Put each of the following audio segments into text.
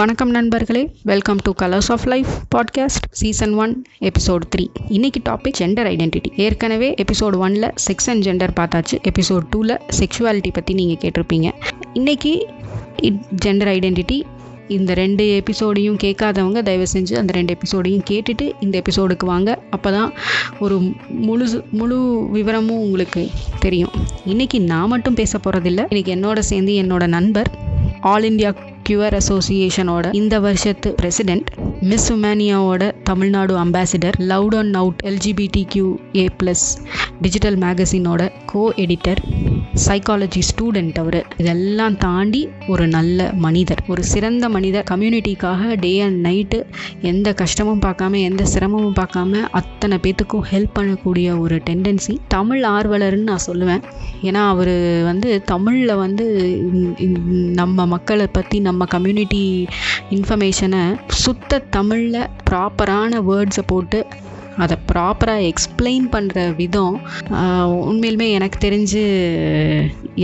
வணக்கம் நண்பர்களே. Welcome to colours of life podcast season one episode three இன்னைக்கு topic gender identity ஏற்கனவே episode ஒனில் செக்ஸ் அண்ட் ஜெண்டர் பார்த்தாச்சு. எபிசோட் டூவில் செக்ஷுவாலிட்டி பற்றி நீங்கள் கேட்டிருப்பீங்க. இன்னைக்கு ஜெண்டர் ஐடென்டிட்டி இந்த ரெண்டு எபிசோடையும் கேட்காதவங்க தயவு செஞ்சு அந்த ரெண்டு எபிசோடையும் கேட்டுட்டு இந்த எபிசோடுக்கு வாங்க. அப்போ தான் ஒரு முழு முழு விவரமும் உங்களுக்கு தெரியும். இன்றைக்கி நான் மட்டும் பேச போகிறதில்ல இன்றைக்கி என்னோட சேர்ந்து என்னோட நண்பர் ஆல் இண்டியா கியூஆர் அசோசியேஷனோட இந்த வருஷத்து president miss உமேனியாவோட Tamil Nadu ambassador loud and out LGBT Q A plus digital மேகசினோட co editor psychology student அவர். இதெல்லாம் தாண்டி ஒரு நல்ல மனிதர். ஒரு சிறந்த மனிதர். கம்யூனிட்டிக்காக டே அண்ட் நைட்டு எந்த கஷ்டமும் பார்க்காம எந்த சிரமமும் பார்க்காம அத்தனை பேத்துக்கும் ஹெல்ப் பண்ணக்கூடிய ஒரு டெண்டன்சி தமிழ் ஆர்வலர்னு நான் சொல்லுவேன். ஏன்னா அவர் வந்து தமிழில் வந்து நம்ம மக்களை பற்றி நம்ம கம்யூனிட்டி இன்ஃபர்மேஷனை சுத்த தமிழில் ப்ராப்பரான வேர்ட்ஸை போட்டு அதை ப்ராப்பராக எக்ஸ்பிளைன் பண்ணுற விதம் உண்மையிலுமே எனக்கு தெரிஞ்சு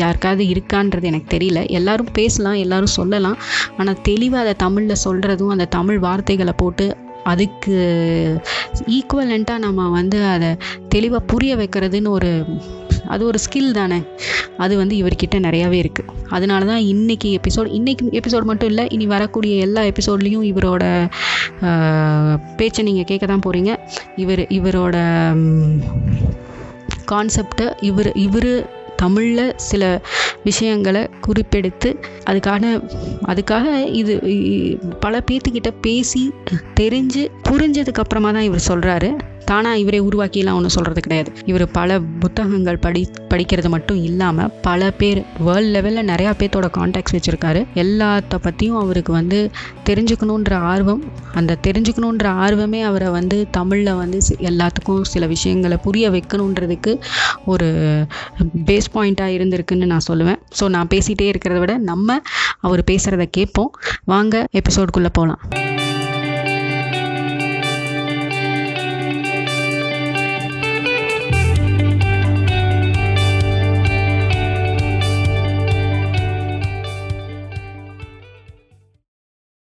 யாருக்காவது இருக்கான்றது எனக்கு தெரியல. எல்லாரும் பேசலாம் எல்லோரும் சொல்லலாம். ஆனால் தெளிவாக அதை தமிழில் சொல்கிறதும் அந்த தமிழ் வார்த்தைகளை போட்டு அதுக்கு ஈக்குவலண்ட்டாக நம்ம வந்து அதை தெளிவாக புரிய வைக்கிறதுன்னு ஒரு அது ஒரு ஸ்கில் தானே. அது வந்து இவர்கிட்ட நிறையாவே இருக்குது அதனால தான் இன்றைக்கி எபிசோட் இன்றைக்கி எபிசோட் மட்டும் இல்லை இனி வரக்கூடிய எல்லா எபிசோட்லேயும் இவரோட பேச்சை நீங்கள் கேட்க தான் போகிறீங்க இவர் இவரோட கான்செப்டை இவர் இவர் தமிழில் சில விஷயங்களை குறிப்பெடுத்து அதுக்கான அதுக்காக இது பல பேத்துக்கிட்ட பேசி தெரிஞ்சு புரிஞ்சதுக்கப்புறமா தான் இவர் சொல்கிறாரு தானாக இவரே உருவாக்கிலாம் ஒன்றும் சொல்கிறது கிடையாது. இவர் பல புத்தகங்கள் படி படிக்கிறது மட்டும் இல்லாமல் பல பேர் வேர்ல்ட் லெவலில் நிறையா பேர்த்தோட கான்டாக்ட்ஸ் வச்சுருக்காரு. எல்லாத்த பற்றியும் அவருக்கு வந்து தெரிஞ்சுக்கணுன்ற ஆர்வம் அந்த தெரிஞ்சுக்கணுன்ற ஆர்வமே அவரை வந்து தமிழில் வந்து எல்லாத்துக்கும் சில விஷயங்களை புரிய வைக்கணுன்றதுக்கு ஒரு பேஸ் பாயிண்ட்டாக இருந்திருக்குன்னு நான் சொல்லுவேன். ஸோ நான் பேசிகிட்டே இருக்கிறத விட நம்ம அவர் பேசுகிறத கேட்போம். வாங்க எபிசோடுக்குள்ளே போகலாம்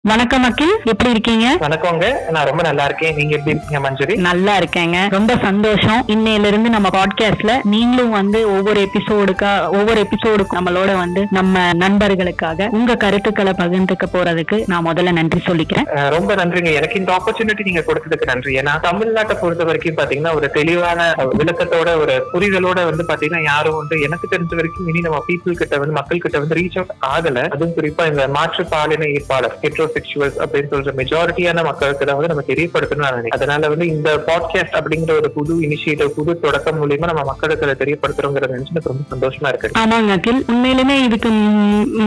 வணக்கம் அக்கில் எப்படி இருக்கீங்க? வணக்கங்க. நான் ரொம்ப நல்லா இருக்கேன். நீங்க எப்படி இருக்கீங்க மஞ்சுரி? நல்லா இருக்கேங்க. ரொம்ப சந்தோஷம். இன்னையில இருந்து நம்ம பாட்காஸ்ட்ல நீங்களும் வந்து ஒவ்வொரு எபிசோடுக்கா ஒவ்வொரு எபிசோடுக்கும் நம்மளோட வந்து நம்ம நண்பர்களுக்காக உங்க கருத்துக்களை பகிர்ந்துக்க போறதுக்கு நான் முதல்ல நன்றி சொல்லிக்கிறேன். ரொம்ப நன்றிங்க. எனக்கு இந்த ஆப்பர்ச்சுனிட்டி நீங்க கொடுத்ததுக்கு நன்றி. ஏன்னா தமிழ்நாட்டை பொறுத்த வரைக்கும் பாத்தீங்கன்னா ஒரு தெளிவான விளக்கத்தோட ஒரு புரிதலோட வந்து பாத்தீங்கன்னா யாரும் வந்து எனக்கு தெரிஞ்ச வரைக்கும் இனி நம்ம பீப்புள் கிட்ட வந்து மக்கள் கிட்ட வந்து ரீச் அவுட் ஆகல. அதுவும் குறிப்பா இந்த மாற்று பாலின ஈர்ப்பாளர் ஹெட்ரோசெக்சுவல்ஸ் அப்படின்னு சொல்ற மெஜாரிட்டியான மக்களுக்கு தான் வந்து நம்ம தெரியப்படுத்தணும் நான் நினைக்கிறேன். அதனால வந்து இந்த பாட்காஸ்ட் அப்படிங்கிற ஒரு புது இனிஷியேட்டிவ் புது தொடக்கம் மூலியமா நம்ம மக்களுக்கு அதை தெரியப்படுத்துறோங்கிறத நினைச்சு எனக்கு ரொம்ப சந்தோஷமா இருக்கு. ஆமாங்க அகில். உண்மையிலுமே இதுக்கு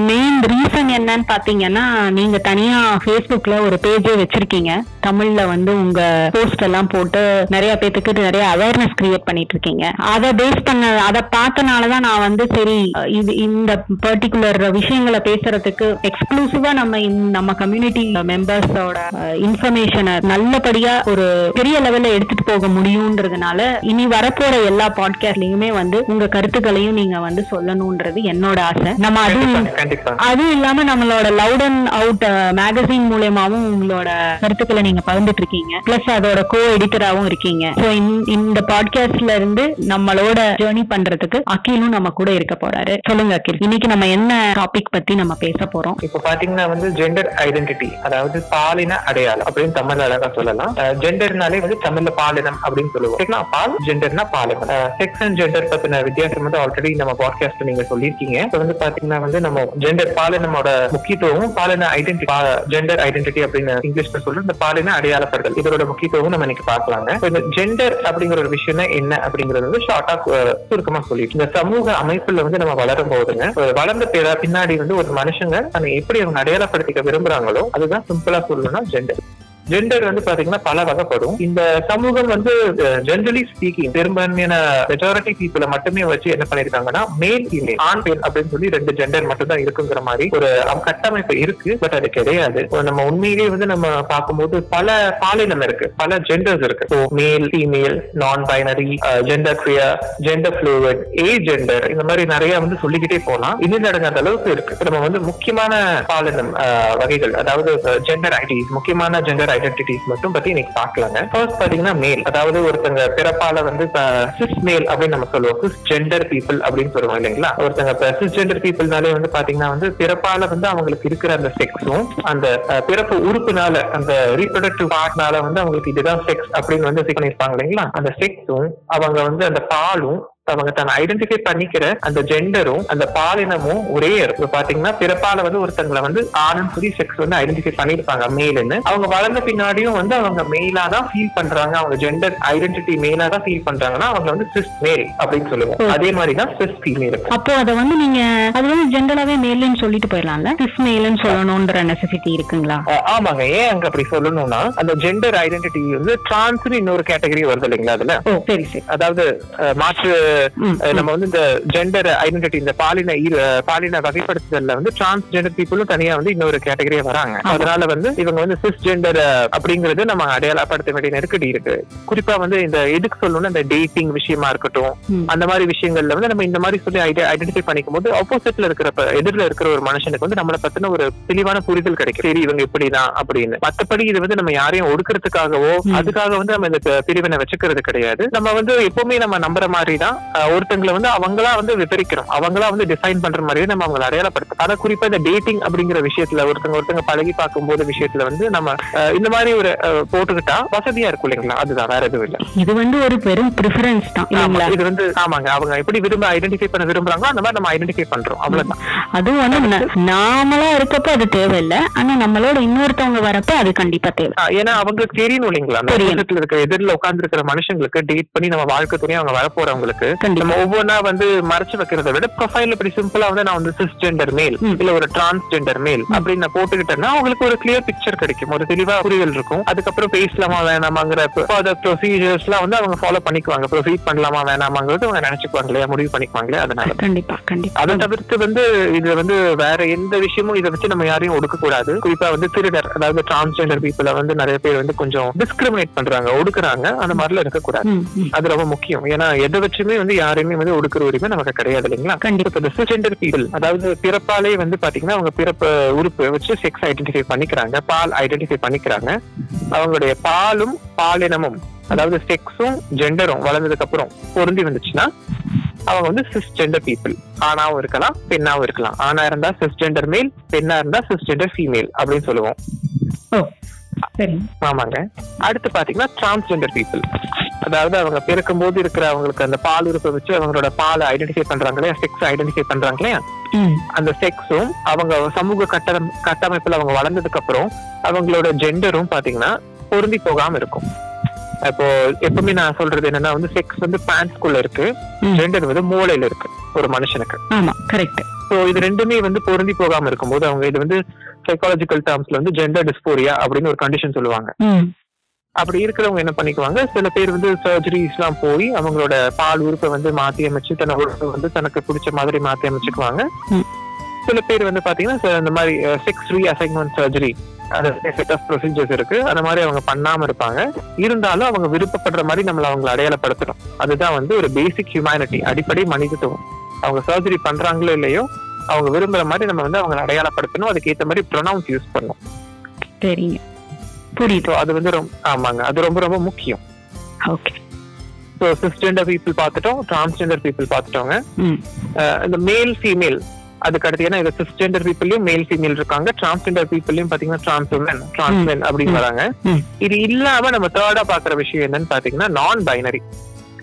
மெயின் ரீசன் என்னன்னு பாத்தீங்கன்னா நீங்க தனியா ஃபேஸ்புக்ல ஒரு பேஜே வச்சிருக்கீங்க. தமிழ்ல வந்து உங்க போஸ்ட் எல்லாம் போட்டு நிறைய பேத்துக்கு நிறைய அவேர்னஸ் கிரியேட் பண்ணிட்டு இருக்கீங்க அதை பேஸ் பண்ண அதை பார்த்தனாலதான் நான் வந்து சரி இது இந்த பர்டிகுலர் விஷயங்களை பேசுறதுக்கு எக்ஸ்க்ளூசிவா நம்ம நம்ம கம்யூனிட்டி மெம்பர்ஸோட இன்ஃபர்மேஷனை நல்லபடியா ஒரு பெரிய லெவல்ல எடுத்துட்டு போக முடியும்ன்றதுனால இனி வரப்போற எல்லா பாட்காஸ்ட்லயுமே வந்து உங்க கருத்துக்களையும் நீங்க வந்து சொல்லணும்ன்றது என்னோட ஆசை. நம்ம அதுவும் அதுவும் இல்லாம நம்மளோட லவுட் அண்ட் அவுட் மேகசின் மூலியமாவும் உங்களோட கருத்துக்களை நீங்க பகிர்ந்துட்டு இருக்கீங்க பிளஸ் அதோட கோ எடிட்டராவும் இருக்கீங்க ஸோ இந்த பாட்காஸ்ட்ல இருந்து நம்மளோட ஜேர்னி பண்றதுக்கு அகிலும் நம்ம கூட இருக்க போறாரு. சொல்லுங்க அகில் இன்னைக்கு நம்ம என்ன டாபிக் பத்தி நம்ம பேச போறோம்? இப்போ பாத்தீங்கன்னா வந்து ஜெண்டர் ஐடென்டிட்டி அதாவது பாலின அடையாளம் அப்படின்னு தமிழ் அழகா சொல்லலாம். ஜெண்டர்னாலே வந்து தமிழ்ல பாலினம் அப்படின்னு சொல்லுவோம். பால் ஜெண்டர்னா பாலினம். செக்ஸ் அண்ட் ஜெண்டர் பத்தின வித்தியாசம் வந்து ஆல்ரெடி நம்ம பாட்காஸ்ட் நீங்க சொல்லியிருக்கீங்க. இப்போ வந்து பாத்தீங்கன்னா வந்து நம்ம ஜெண்டர் பாலினமோட முக்கியத்துவம் பாலின ஐடென்டி ஜெண்டர் ஐடென்டிட்டி அப்படின்னு இங்கிலீஷ்ல சொல்ற இந்த பாலின அடையாளப்படுதல் இதோட முக்கியத்துவம் நம்ம இன்னைக்கு பார்க்கலாங்க. இந்த ஜெண்டர் அப்படிங்கிற ஒரு விஷயம் என்ன அப்படிங்கறது வந்து ஷார்ட்டா சுருக்கமா சொல்லிட்டு. இந்த சமூக அமைப்புல வந்து நம்ம வளரும் போதுங்க வளர்ந்த பின்னாடி வந்து ஒரு மனுஷங்க தன்னை எப்படி அவங்க அடையாளப்படுத்திக்க விரும்புறாங்களோ அதுதான் சிம்பிளா சொல்லணும்னா ஜெண்டர் ஜெண்டர் வந்து பாத்தீங்கன்னா பல வகைப்படும். இந்த சமூகம் வந்து ஜென்ரலி ஸ்பீக்கிங் பெரும்பான்மையான மெஜாரிட்டி பீப்புளை மட்டுமே வச்சு என்ன பண்ணிருக்காங்கன்னா மேல் ஃபீமேல் ஆண் பெண் அப்படின்னு சொல்லி ரெண்டு ஜெண்டர் மட்டும் தான் இருக்குங்கிற மாதிரி ஒரு கட்டமைப்பு இருக்கு பட் அது கிடையாது. நம்ம உண்மையிலேயே வந்து நம்ம பார்க்கும்போது பல பாலினம் இருக்கு பல ஜெண்டர்ஸ் இருக்கு. So male female non binary gender queer gender fluid agender இந்த மாதிரி நிறைய வந்து சொல்லிக்கிட்டே போலாம் இது நடங்காத அளவுக்கு இருக்கு. நம்ம வந்து முக்கியமான பாலினம் வகைகள் அதாவது ஜெண்டர் ஐடிஸ் முக்கியமான ஜெண்டர் ஐடென்டிட்டிஸ் மட்டும் பத்தி இன்னைக்கு பார்க்கலாங்க. ஃபர்ஸ்ட் பாத்தீங்கன்னா மேல் அதாவது ஒருத்தங்க பிறப்பால வந்து சிஸ் மேல் அப்படின்னு நம்ம சொல்லுவோம். சிஸ் ஜெண்டர் பீப்புள் அப்படின்னு சொல்லுவோம் இல்லைங்களா? ஒருத்தங்க சிஸ் ஜெண்டர் பீப்புள்னாலே வந்து பாத்தீங்கன்னா வந்து பிறப்பால வந்து அவங்களுக்கு இருக்கிற அந்த செக்ஸும் அந்த பிறப்பு உறுப்புனால அந்த ரீப்ரொடக்டிவ் பார்ட்னால வந்து அவங்களுக்கு இதுதான் செக்ஸ் அப்படின்னு வந்து சிக்கனிருப்பாங்க இல்லைங்களா? அந்த செக்ஸும் அவங்க வந்து அந்த பாலும் அவங்க தன்னை ஐடென்டிஃபை பண்ணிக்கிற அந்த ஜெண்டரும் அந்த பாலினமும் ஒரே இருக்கும் இப்ப பாத்தீங்கன்னா பிறப்பால வந்து ஒருத்தங்களை வந்து ஆணுன்னு சொல்லி செக்ஸ் வந்து ஐடென்டிஃபை பண்ணிருப்பாங்க மேலுன்னு அவங்க வளர்ந்த பின்னாடியும் வந்து அவங்க மேலா தான் ஃபீல் பண்றாங்க. அவங்க ஜெண்டர் ஐடென்டிட்டி மேலா தான் ஃபீல் பண்றாங்கன்னா அவங்க வந்து சிஸ் மேல் அப்படின்னு சொல்லுவோம். அதே மாதிரி தான் சிஸ் ஃபீமேல் அப்போ அதை வந்து நீங்க அது வந்து ஜென்ரலாவே மேலுன்னு சொல்லிட்டு போயிடலாம்ல? சிஸ் மேலுன்னு சொல்லணும்ன்ற நெசசிட்டி இருக்குங்களா? ஆமாங்க. ஏன் அங்க அப்படி சொல்லணும்னா அந்த ஜெண்டர் ஐடென்டிட்டி வந்து டிரான்ஸ்னு இன்னொரு கேட்டகரி வருது இல்லைங்களா அதுல? சரி சரி. அதாவது மாற்று நம்ம வந்து இந்த ஜெண்டர் ஐடென்டிட்டி இந்த பாலின பாலின வகைப்படுத்துதல்ல வந்து டிரான்ஸ்ஜெண்டர் பீப்புளும் தனியா வந்து இன்னொரு கேட்டகரியா வராங்க. அதனால வந்து இவங்க வந்து சிஸ் ஜெண்டர் அப்படிங்கிறது நம்ம அடையாளப்படுத்த வேண்டிய நெருக்கடி இருக்கு குறிப்பா வந்து இந்த எதுக்கு சொல்லணும்னா இந்த டேட்டிங் விஷயமா இருக்கட்டும். அந்த மாதிரி விஷயங்கள்ல வந்து நம்ம இந்த மாதிரி சொல்லி ஐடென்டிஃபை பண்ணிக்கும் போது ஆப்போசிட்ல இருக்கிற ப- எதிரில இருக்கிற ஒரு மனுஷனுக்கு வந்து நம்மளை பத்தின ஒரு தெளிவான புரிதல் கிடைக்கும் சரி இவங்க இப்படிதான் அப்படின்னு மத்தபடி இது வந்து நம்ம யாரையும் ஒடுக்கிறதுக்காகவோ. அதுக்காக வந்து நம்ம இந்த பிரிவினை வச்சுக்கிறது கிடையாது நம்ம வந்து எப்பவுமே நம்ம நம்புற மாதிரி தான் ஒருத்தங்களை வந்து அவங்களா வந்து விவரிக்கிறோம். அவங்களா வந்து டிசைன் பண்ற மாதிரியே நம்ம அவங்களை அடையாளப்படுத்தும் அதான் குறிப்பா இந்த டேட்டிங் அப்படிங்கிற விஷயத்துல ஒருத்தங்க ஒருத்தங்க பழகி பார்க்கும்போது விஷயத்துல வந்து நம்ம இந்த மாதிரி ஒரு போட்டுக்கிட்டா வசதியா இருக்கும் இல்லைங்களா? அதுதான் வேற எதுவும் இல்ல. இது வந்து ஒரு பெரும் ப்ரிஃபரன்ஸ் தான் இது வந்து ஆமாங்க. அவங்க எப்படி விரும்ப ஐடென்டிஃபை பண்ண விரும்புறாங்களோ அந்த மாதிரி நம்ம ஐடென்டிஃபை பண்றோம். அவ்வளவுதான். அதுவும் வந்து நாமளா இருக்கப்ப அது தேவையில்லை. ஆனா நம்மளோட இன்னொருத்தவங்க வரப்ப அது கண்டிப்பா தேவை. ஏன்னா அவங்களுக்கு தெரியணும் இல்லைங்களா? அந்த தெரியும். opposite ல இருக்க எதிரில் உட்கார்ந்து இருக்கிற மனுஷங்களுக்கு டேட் பண்ணி நம்ம வாழ்க்கை துணையா அவங்க வரப்போறவங்களுக்கு நம்ம ஒவ்வொன்றா வந்து மறைச்சு வைக்கிறத விட ப்ரொஃபைல் இப்படி சிம்பிளா வந்து நான் வந்து சிஸ் ஜெண்டர் மேல். இல்ல ஒரு டிரான்ஸ்ஜெண்டர் மேல் அப்படின்னு நான் போட்டுக்கிட்டேன்னா அவங்களுக்கு ஒரு கிளியர் பிக்சர் கிடைக்கும். ஒரு தெளிவா புரிதல் இருக்கும். அதுக்கப்புறம் பேசலாமா வேணாமாங்கிற ப்ரொசீஜர்ஸ் எல்லாம் வந்து அவங்க ஃபாலோ பண்ணிக்குவாங்க. ப்ரொசீட் பண்ணலாமா வேணாமாங்கிறது அவங்க நினைச்சுக்குவாங்க இல்லையா முடிவு பண்ணிக்குவாங்களே அதனால கண்டிப்பா கண்டிப்பா. அதை தவிர்த்து வந்து இது வந்து வேற எந்த விஷயமும் இதை வச்சு நம்ம யாரையும் ஒடுக்க கூடாது குறிப்பா வந்து திருடர் அதாவது டிரான்ஸ்ஜெண்டர் பீப்புள வந்து நிறைய பேர் வந்து கொஞ்சம் டிஸ்கிரிமினேட் பண்றாங்க ஒடுக்குறாங்க. அந்த மாதிரிலாம் இருக்கக்கூடாது. அது ரொம்ப முக்கியம். ஏன்னா எதை வச்சுமே வந்து யாரையுமே வந்து ஒடுக்குற உரிமை நமக்கு கிடையாது இல்லைங்களா? கண்டிப்பா. சிஸ்ஜெண்டர் பீப்புள் அதாவது பிறப்பாலே வந்து பாத்தீங்கன்னா அவங்க பிறப்பு உறுப்பு வச்சு செக்ஸ் ஐடென்டிஃபை பண்ணிக்கிறாங்க பால் ஐடென்டிஃபை பண்ணிக்கிறாங்க. அவங்களுடைய பாலும் பாலினமும் அதாவது செக்ஸும் ஜெண்டரும் வளர்ந்ததுக்கு அப்புறம் பொருந்தி வந்துச்சுன்னா அவங்க வந்து சிஸ்ஜெண்டர் பீப்புள் ஆணாவும் இருக்கலாம் பெண்ணாவும் இருக்கலாம். ஆணா இருந்தா சிஸ்ஜெண்டர் மேல் பெண்ணா இருந்தா சிஸ்ஜெண்டர் ஃபீமேல் அப்படின்னு சொல்லுவோம். ஆமாங்க. அடுத்து பாத்தீங்கன்னா டிரான்ஸ்ஜெண்டர் பீப்புள் அதாவது அவங்க பிறக்கும் போது இருக்கிற அவங்களுக்கு அந்த பால் உறுப்பை வச்சு அவங்களோட பாலை ஐடென்டிஃபை பண்றாங்க இல்லையா? செக்ஸ் ஐடென்டிஃபை பண்றாங்க இல்லையா? அந்த செக்ஸும் அவங்க சமூக கட்டணம் கட்டமைப்புல அவங்க வளர்ந்ததுக்கு அப்புறம் அவங்களோட ஜெண்டரும் பாத்தீங்கன்னா பொருந்தி போகாம இருக்கும். இப்போ எப்பவுமே நான் சொல்றது என்னன்னா வந்து செக்ஸ் வந்து பேண்ட்ஸ்குள்ள இருக்கு. ஜெண்டர் வந்து மூளையில இருக்கு ஒரு மனுஷனுக்கு. ஆமா கரெக்ட் ஸோ இது ரெண்டுமே வந்து பொருந்தி போகாம இருக்கும்போது அவங்க இது வந்து சைக்காலஜிக்கல் டேர்ம்ஸ்ல வந்து ஜெண்டர் டிஸ்போரியா அப்படின்னு ஒரு கண்டிஷன் சொல்லுவாங்க. அப்படி இருக்கிறவங்க என்ன பண்ணிக்குவாங்க? சில பேர் வந்து சர்ஜரிஸ் எல்லாம் போய் அவங்களோட பால் உறுப்பை வந்து மாத்தி அமைச்சு தன்னை உறுப்பை வந்து தனக்கு பிடிச்ச மாதிரி மாத்தி அமைச்சுக்குவாங்க. சில பேர் வந்து பாத்தீங்கன்னா இந்த மாதிரி செக்ஸ் ரீ அசைன்மெண்ட் சர்ஜரி அது செட் ஆஃப் ப்ரொசீஜர்ஸ் இருக்கு. அந்த மாதிரி அவங்க பண்ணாம இருப்பாங்க. இருந்தாலும் அவங்க விருப்பப்படுற மாதிரி நம்மள அவங்களை அடையாளப்படுத்தணும். அதுதான் வந்து ஒரு பேசிக் ஹியூமனிட்டி அடிப்படை மனிதத்துவம். அவங்க சர்ஜரி பண்றாங்களோ இல்லையோ அவங்க விரும்புற மாதிரி நம்ம வந்து அவங்களை அடையாளப்படுத்தணும். அதுக்கேற்ற மாதிரி ப்ரொனவுன்ஸ் யூஸ் பண்ணணும். சரிங்க. புரியுது. அது வந்து ரொம்ப ஆமாங்க. அது ரொம்ப ரொம்ப முக்கியம். ஓகே. ஸோ சிஸ்ஜெண்டர் பீப்புள் பார்த்துட்டோம் டிரான்ஸ்ஜெண்டர் பீப்புள் பார்த்துட்டோங்க. இந்த மேல் ஃபீமேல் அதுக்கு அடுத்து ஏன்னா இது சிஸ்ஜெண்டர் பீப்புளையும் மேல் ஃபீமேல் இருக்காங்க. டிரான்ஸ்ஜெண்டர் பீப்புளையும் பாத்தீங்கன்னா டிரான்ஸ் உமன் டிரான்ஸ்மென் அப்படின்னு. வராங்க. இது இல்லாம நம்ம தேர்டா பாக்குற விஷயம் என்னன்னு பாத்தீங்கன்னா நான் பைனரி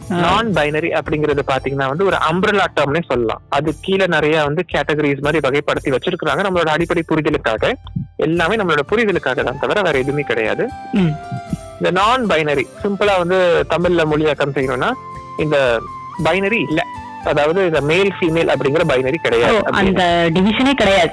நான் பைனரி அப்படிங்கறது பாத்தீங்கன்னா வந்து ஒரு அம்பிரலா டேர்ம்னே சொல்லலாம். அது கீழே நிறைய வந்து கேட்டகரிஸ் மாதிரி வகைப்படுத்தி வச்சிருக்காங்க நம்மளோட அடிப்படை புரிதலுக்காக. எல்லாமே நம்மளோட புரிதலுக்காக தான் தவிர வேற எதுவுமே கிடையாது. இந்த நான் பைனரி சிம்பிளா வந்து தமிழ்ல மொழியாக்கம் செய்யணும்னா இந்த பைனரி இல்ல. அதாவது இந்த மேல் ஃபீமேல் அப்படிங்கிற பைனரி கிடையாது. அந்த டிவிஷனே கிடையாது.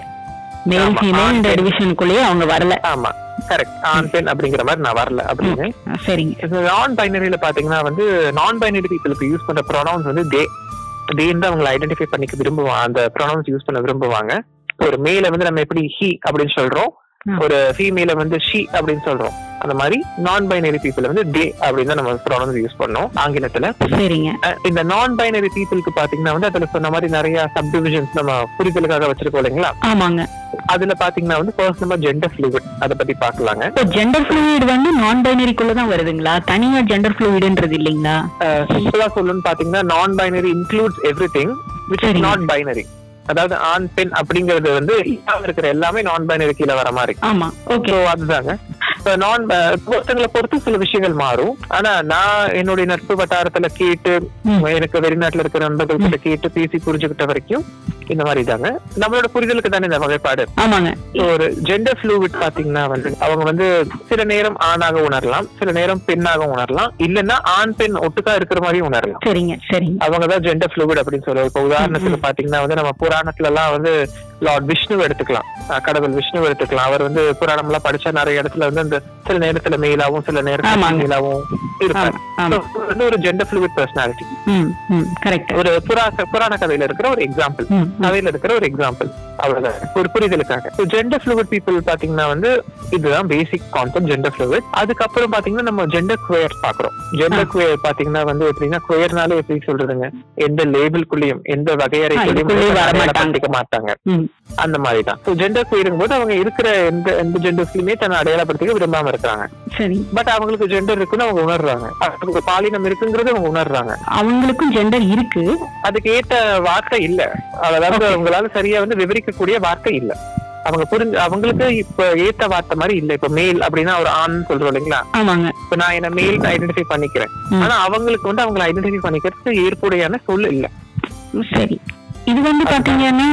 மேல் ஃபீமேல் இந்த. டிவிஷனுக்குள்ளேயே அவங்க வரல. ஆமா. கரெக்ட் ஆண் பெண் அப்படிங்கிற மாதிரி நான் வரல அப்படின்னு. சரிங்க. நான் பைனரியில பாத்தீங்கன்னா வந்து நான் பைனரி பீப்புளுக்கு யூஸ் பண்ற ப்ரொனவுன்ஸ் வந்து தே தேன்னு தான் அவங்களை ஐடென்டிஃபை பண்ணிக்க விரும்புவாங்க அந்த ப்ரொனவுன்ஸ் யூஸ் பண்ண விரும்புவாங்க. ஒரு மேல வந்து நம்ம எப்படி ஹி அப்படின்னு சொல்றோம். ஒரு ஃபீமேல வந்து ஷி அப்படின்னு சொல்றோம். அந்த மாதிரி நான் பைனரி பீப்புள் வந்து தே அப்படின்னு நம்ம ப்ரொனவுன்ஸ் யூஸ் பண்ணோம் ஆங்கிலத்துல. சரிங்க. இந்த நான் பைனரி பீப்புளுக்கு பாத்தீங்கன்னா வந்து அதுல சொன்ன மாதிரி நிறைய சப் டிவிஷன்ஸ் நம்ம புரிதலுக்காக வச்சிருக்கோம் இல்லைங்களா? ஆமாங்க. அதுல பாத்தீங்கன்னா வந்து ஃபர்ஸ்ட் நம்ம ஜெண்டர் ஃபிளூவிட் அதை பத்தி பாக்கலாங்க. இப்போ ஜெண்டர் ஃப்ளூயிட் வந்து நான் பைனரிக்குள்ள தான் வருதுங்களா? தனியா ஜெண்டர் ஃப்ளூயிடுன்றது இல்லைங்களா? சிம்பிளா சொல்லணும்னு பாத்தீங்கன்னா non binary includes everything which is. Not binary அதாவது ஆண் பெண் அப்படிங்கிறது வந்து இருக்கிற எல்லாமே நான் பைனரி கீழே வர மாதிரி ஆமா ஓகே அதுதாங்க. நான் ஒருத்தங்களை பொறுத்து சில விஷயங்கள் மாறும். ஆனா நான் என்னுடைய நட்பு வட்டாரத்துல கேட்டு. எனக்கு வெளிநாட்டுல இருக்கிற நண்பர்கள் கிட்ட கேட்டு பேசி புரிஞ்சுக்கிட்ட வரைக்கும் இந்த மாதிரி தாங்க. நம்மளோட புரிதலுக்கு தானே இந்த வகைப்பாடு. ஆமாங்க. ஒரு ஜெண்டர் ஃப்ளூவிட் பாத்தீங்கன்னா வந்து அவங்க வந்து சில நேரம் ஆணாக உணரலாம் சில நேரம் பெண்ணாக உணரலாம். இல்லைன்னா ஆண் பெண் ஒட்டுக்கா இருக்கிற மாதிரி உணரலாம். சரிங்க சரிங்க. அவங்க தான் ஜெண்டர் ஃப்ளூவிட் அப்படின்னு சொல்லுவோம் இப்போ உதாரணத்துக்கு பாத்தீங்கன்னா வந்து நம்ம புராணத்துல எல்லாம் வந்து லார்ட் விஷ்ணு எடுத்துக்கலாம். கடவுள் விஷ்ணு எடுத்துக்கலாம். அவர் வந்து புராணம் எல்லாம் படிச்சா நிறைய இடத்துல வந்து இந்த சில நேரத்துல மேலாவும் சில நேரத்துல So, வந்து ஒரு ஜெண்டர் ஃப்ளூவிட் பர்சனாலிட்டி ஒரு புரா புராண கதையில இருக்கிற ஒரு எக்ஸாம்பிள். கதையில இருக்கிற ஒரு எக்ஸாம்பிள் அவ்வளவுதான். ஒரு புரிதலுக்காக. ஜெண்டர் ஃப்ளூவிட் பீப்புள் பாத்தீங்கன்னா வந்து இதுதான் பேசிக் கான்செப்ட் ஜெண்டர் ஃப்ளூவிட் அதுக்கப்புறம் பாத்தீங்கன்னா நம்ம ஜெண்டர் குவேர் பாக்குறோம். ஜெண்டர் குவேர் பாத்தீங்கன்னா வந்து எப்படின்னா குவேர்னாலே எப்படி சொல்றதுங்க? எந்த லேபிள்குள்ளேயும் எந்த வகையறைக்குள்ளேயும் மாட்டாங்க. அந்த மாதிரி தான் ஸோ ஜெண்டர் குவேருங்கும் போது அவங்க இருக்கிற எந்த எந்த ஜெண்டர்ஸ்லயுமே தன்னை அடையாளப்படுத்திக்க விரும்பாம இருக்கிறாங்க. சரி. பட் அவங்களுக்கு ஜெண்டர் இருக்குன்னு அவங்க உணர்றாங்க. அவங்களுக்கு பாலினம் இருக்குங்கிறது அவங்க உணர்றாங்க. அவங்களுக்கும் ஜெண்டர் இருக்கு. அதுக்கு ஏத்த வார்த்தை இல்ல. அதாவது அவங்களால சரியா வந்து விவரிக்கக்கூடிய வார்த்தை இல்ல. அவங்க புரிஞ்சு அவங்களுக்கு இப்ப ஏத்த வார்த்தை மாதிரி இல்ல. இப்ப மேல் அப்படின்னா ஒரு ஆண் சொல்றோம் இல்லைங்களா? இப்ப நான் என்ன மேல் ஐடென்டிஃபை பண்ணிக்கிறேன். ஆனா அவங்களுக்கு வந்து அவங்களை ஐடென்டிஃபை பண்ணிக்கிறதுக்கு ஏற்புடையான சொல் இல்ல. சரி. இது வந்து பாத்தீங்கன்னா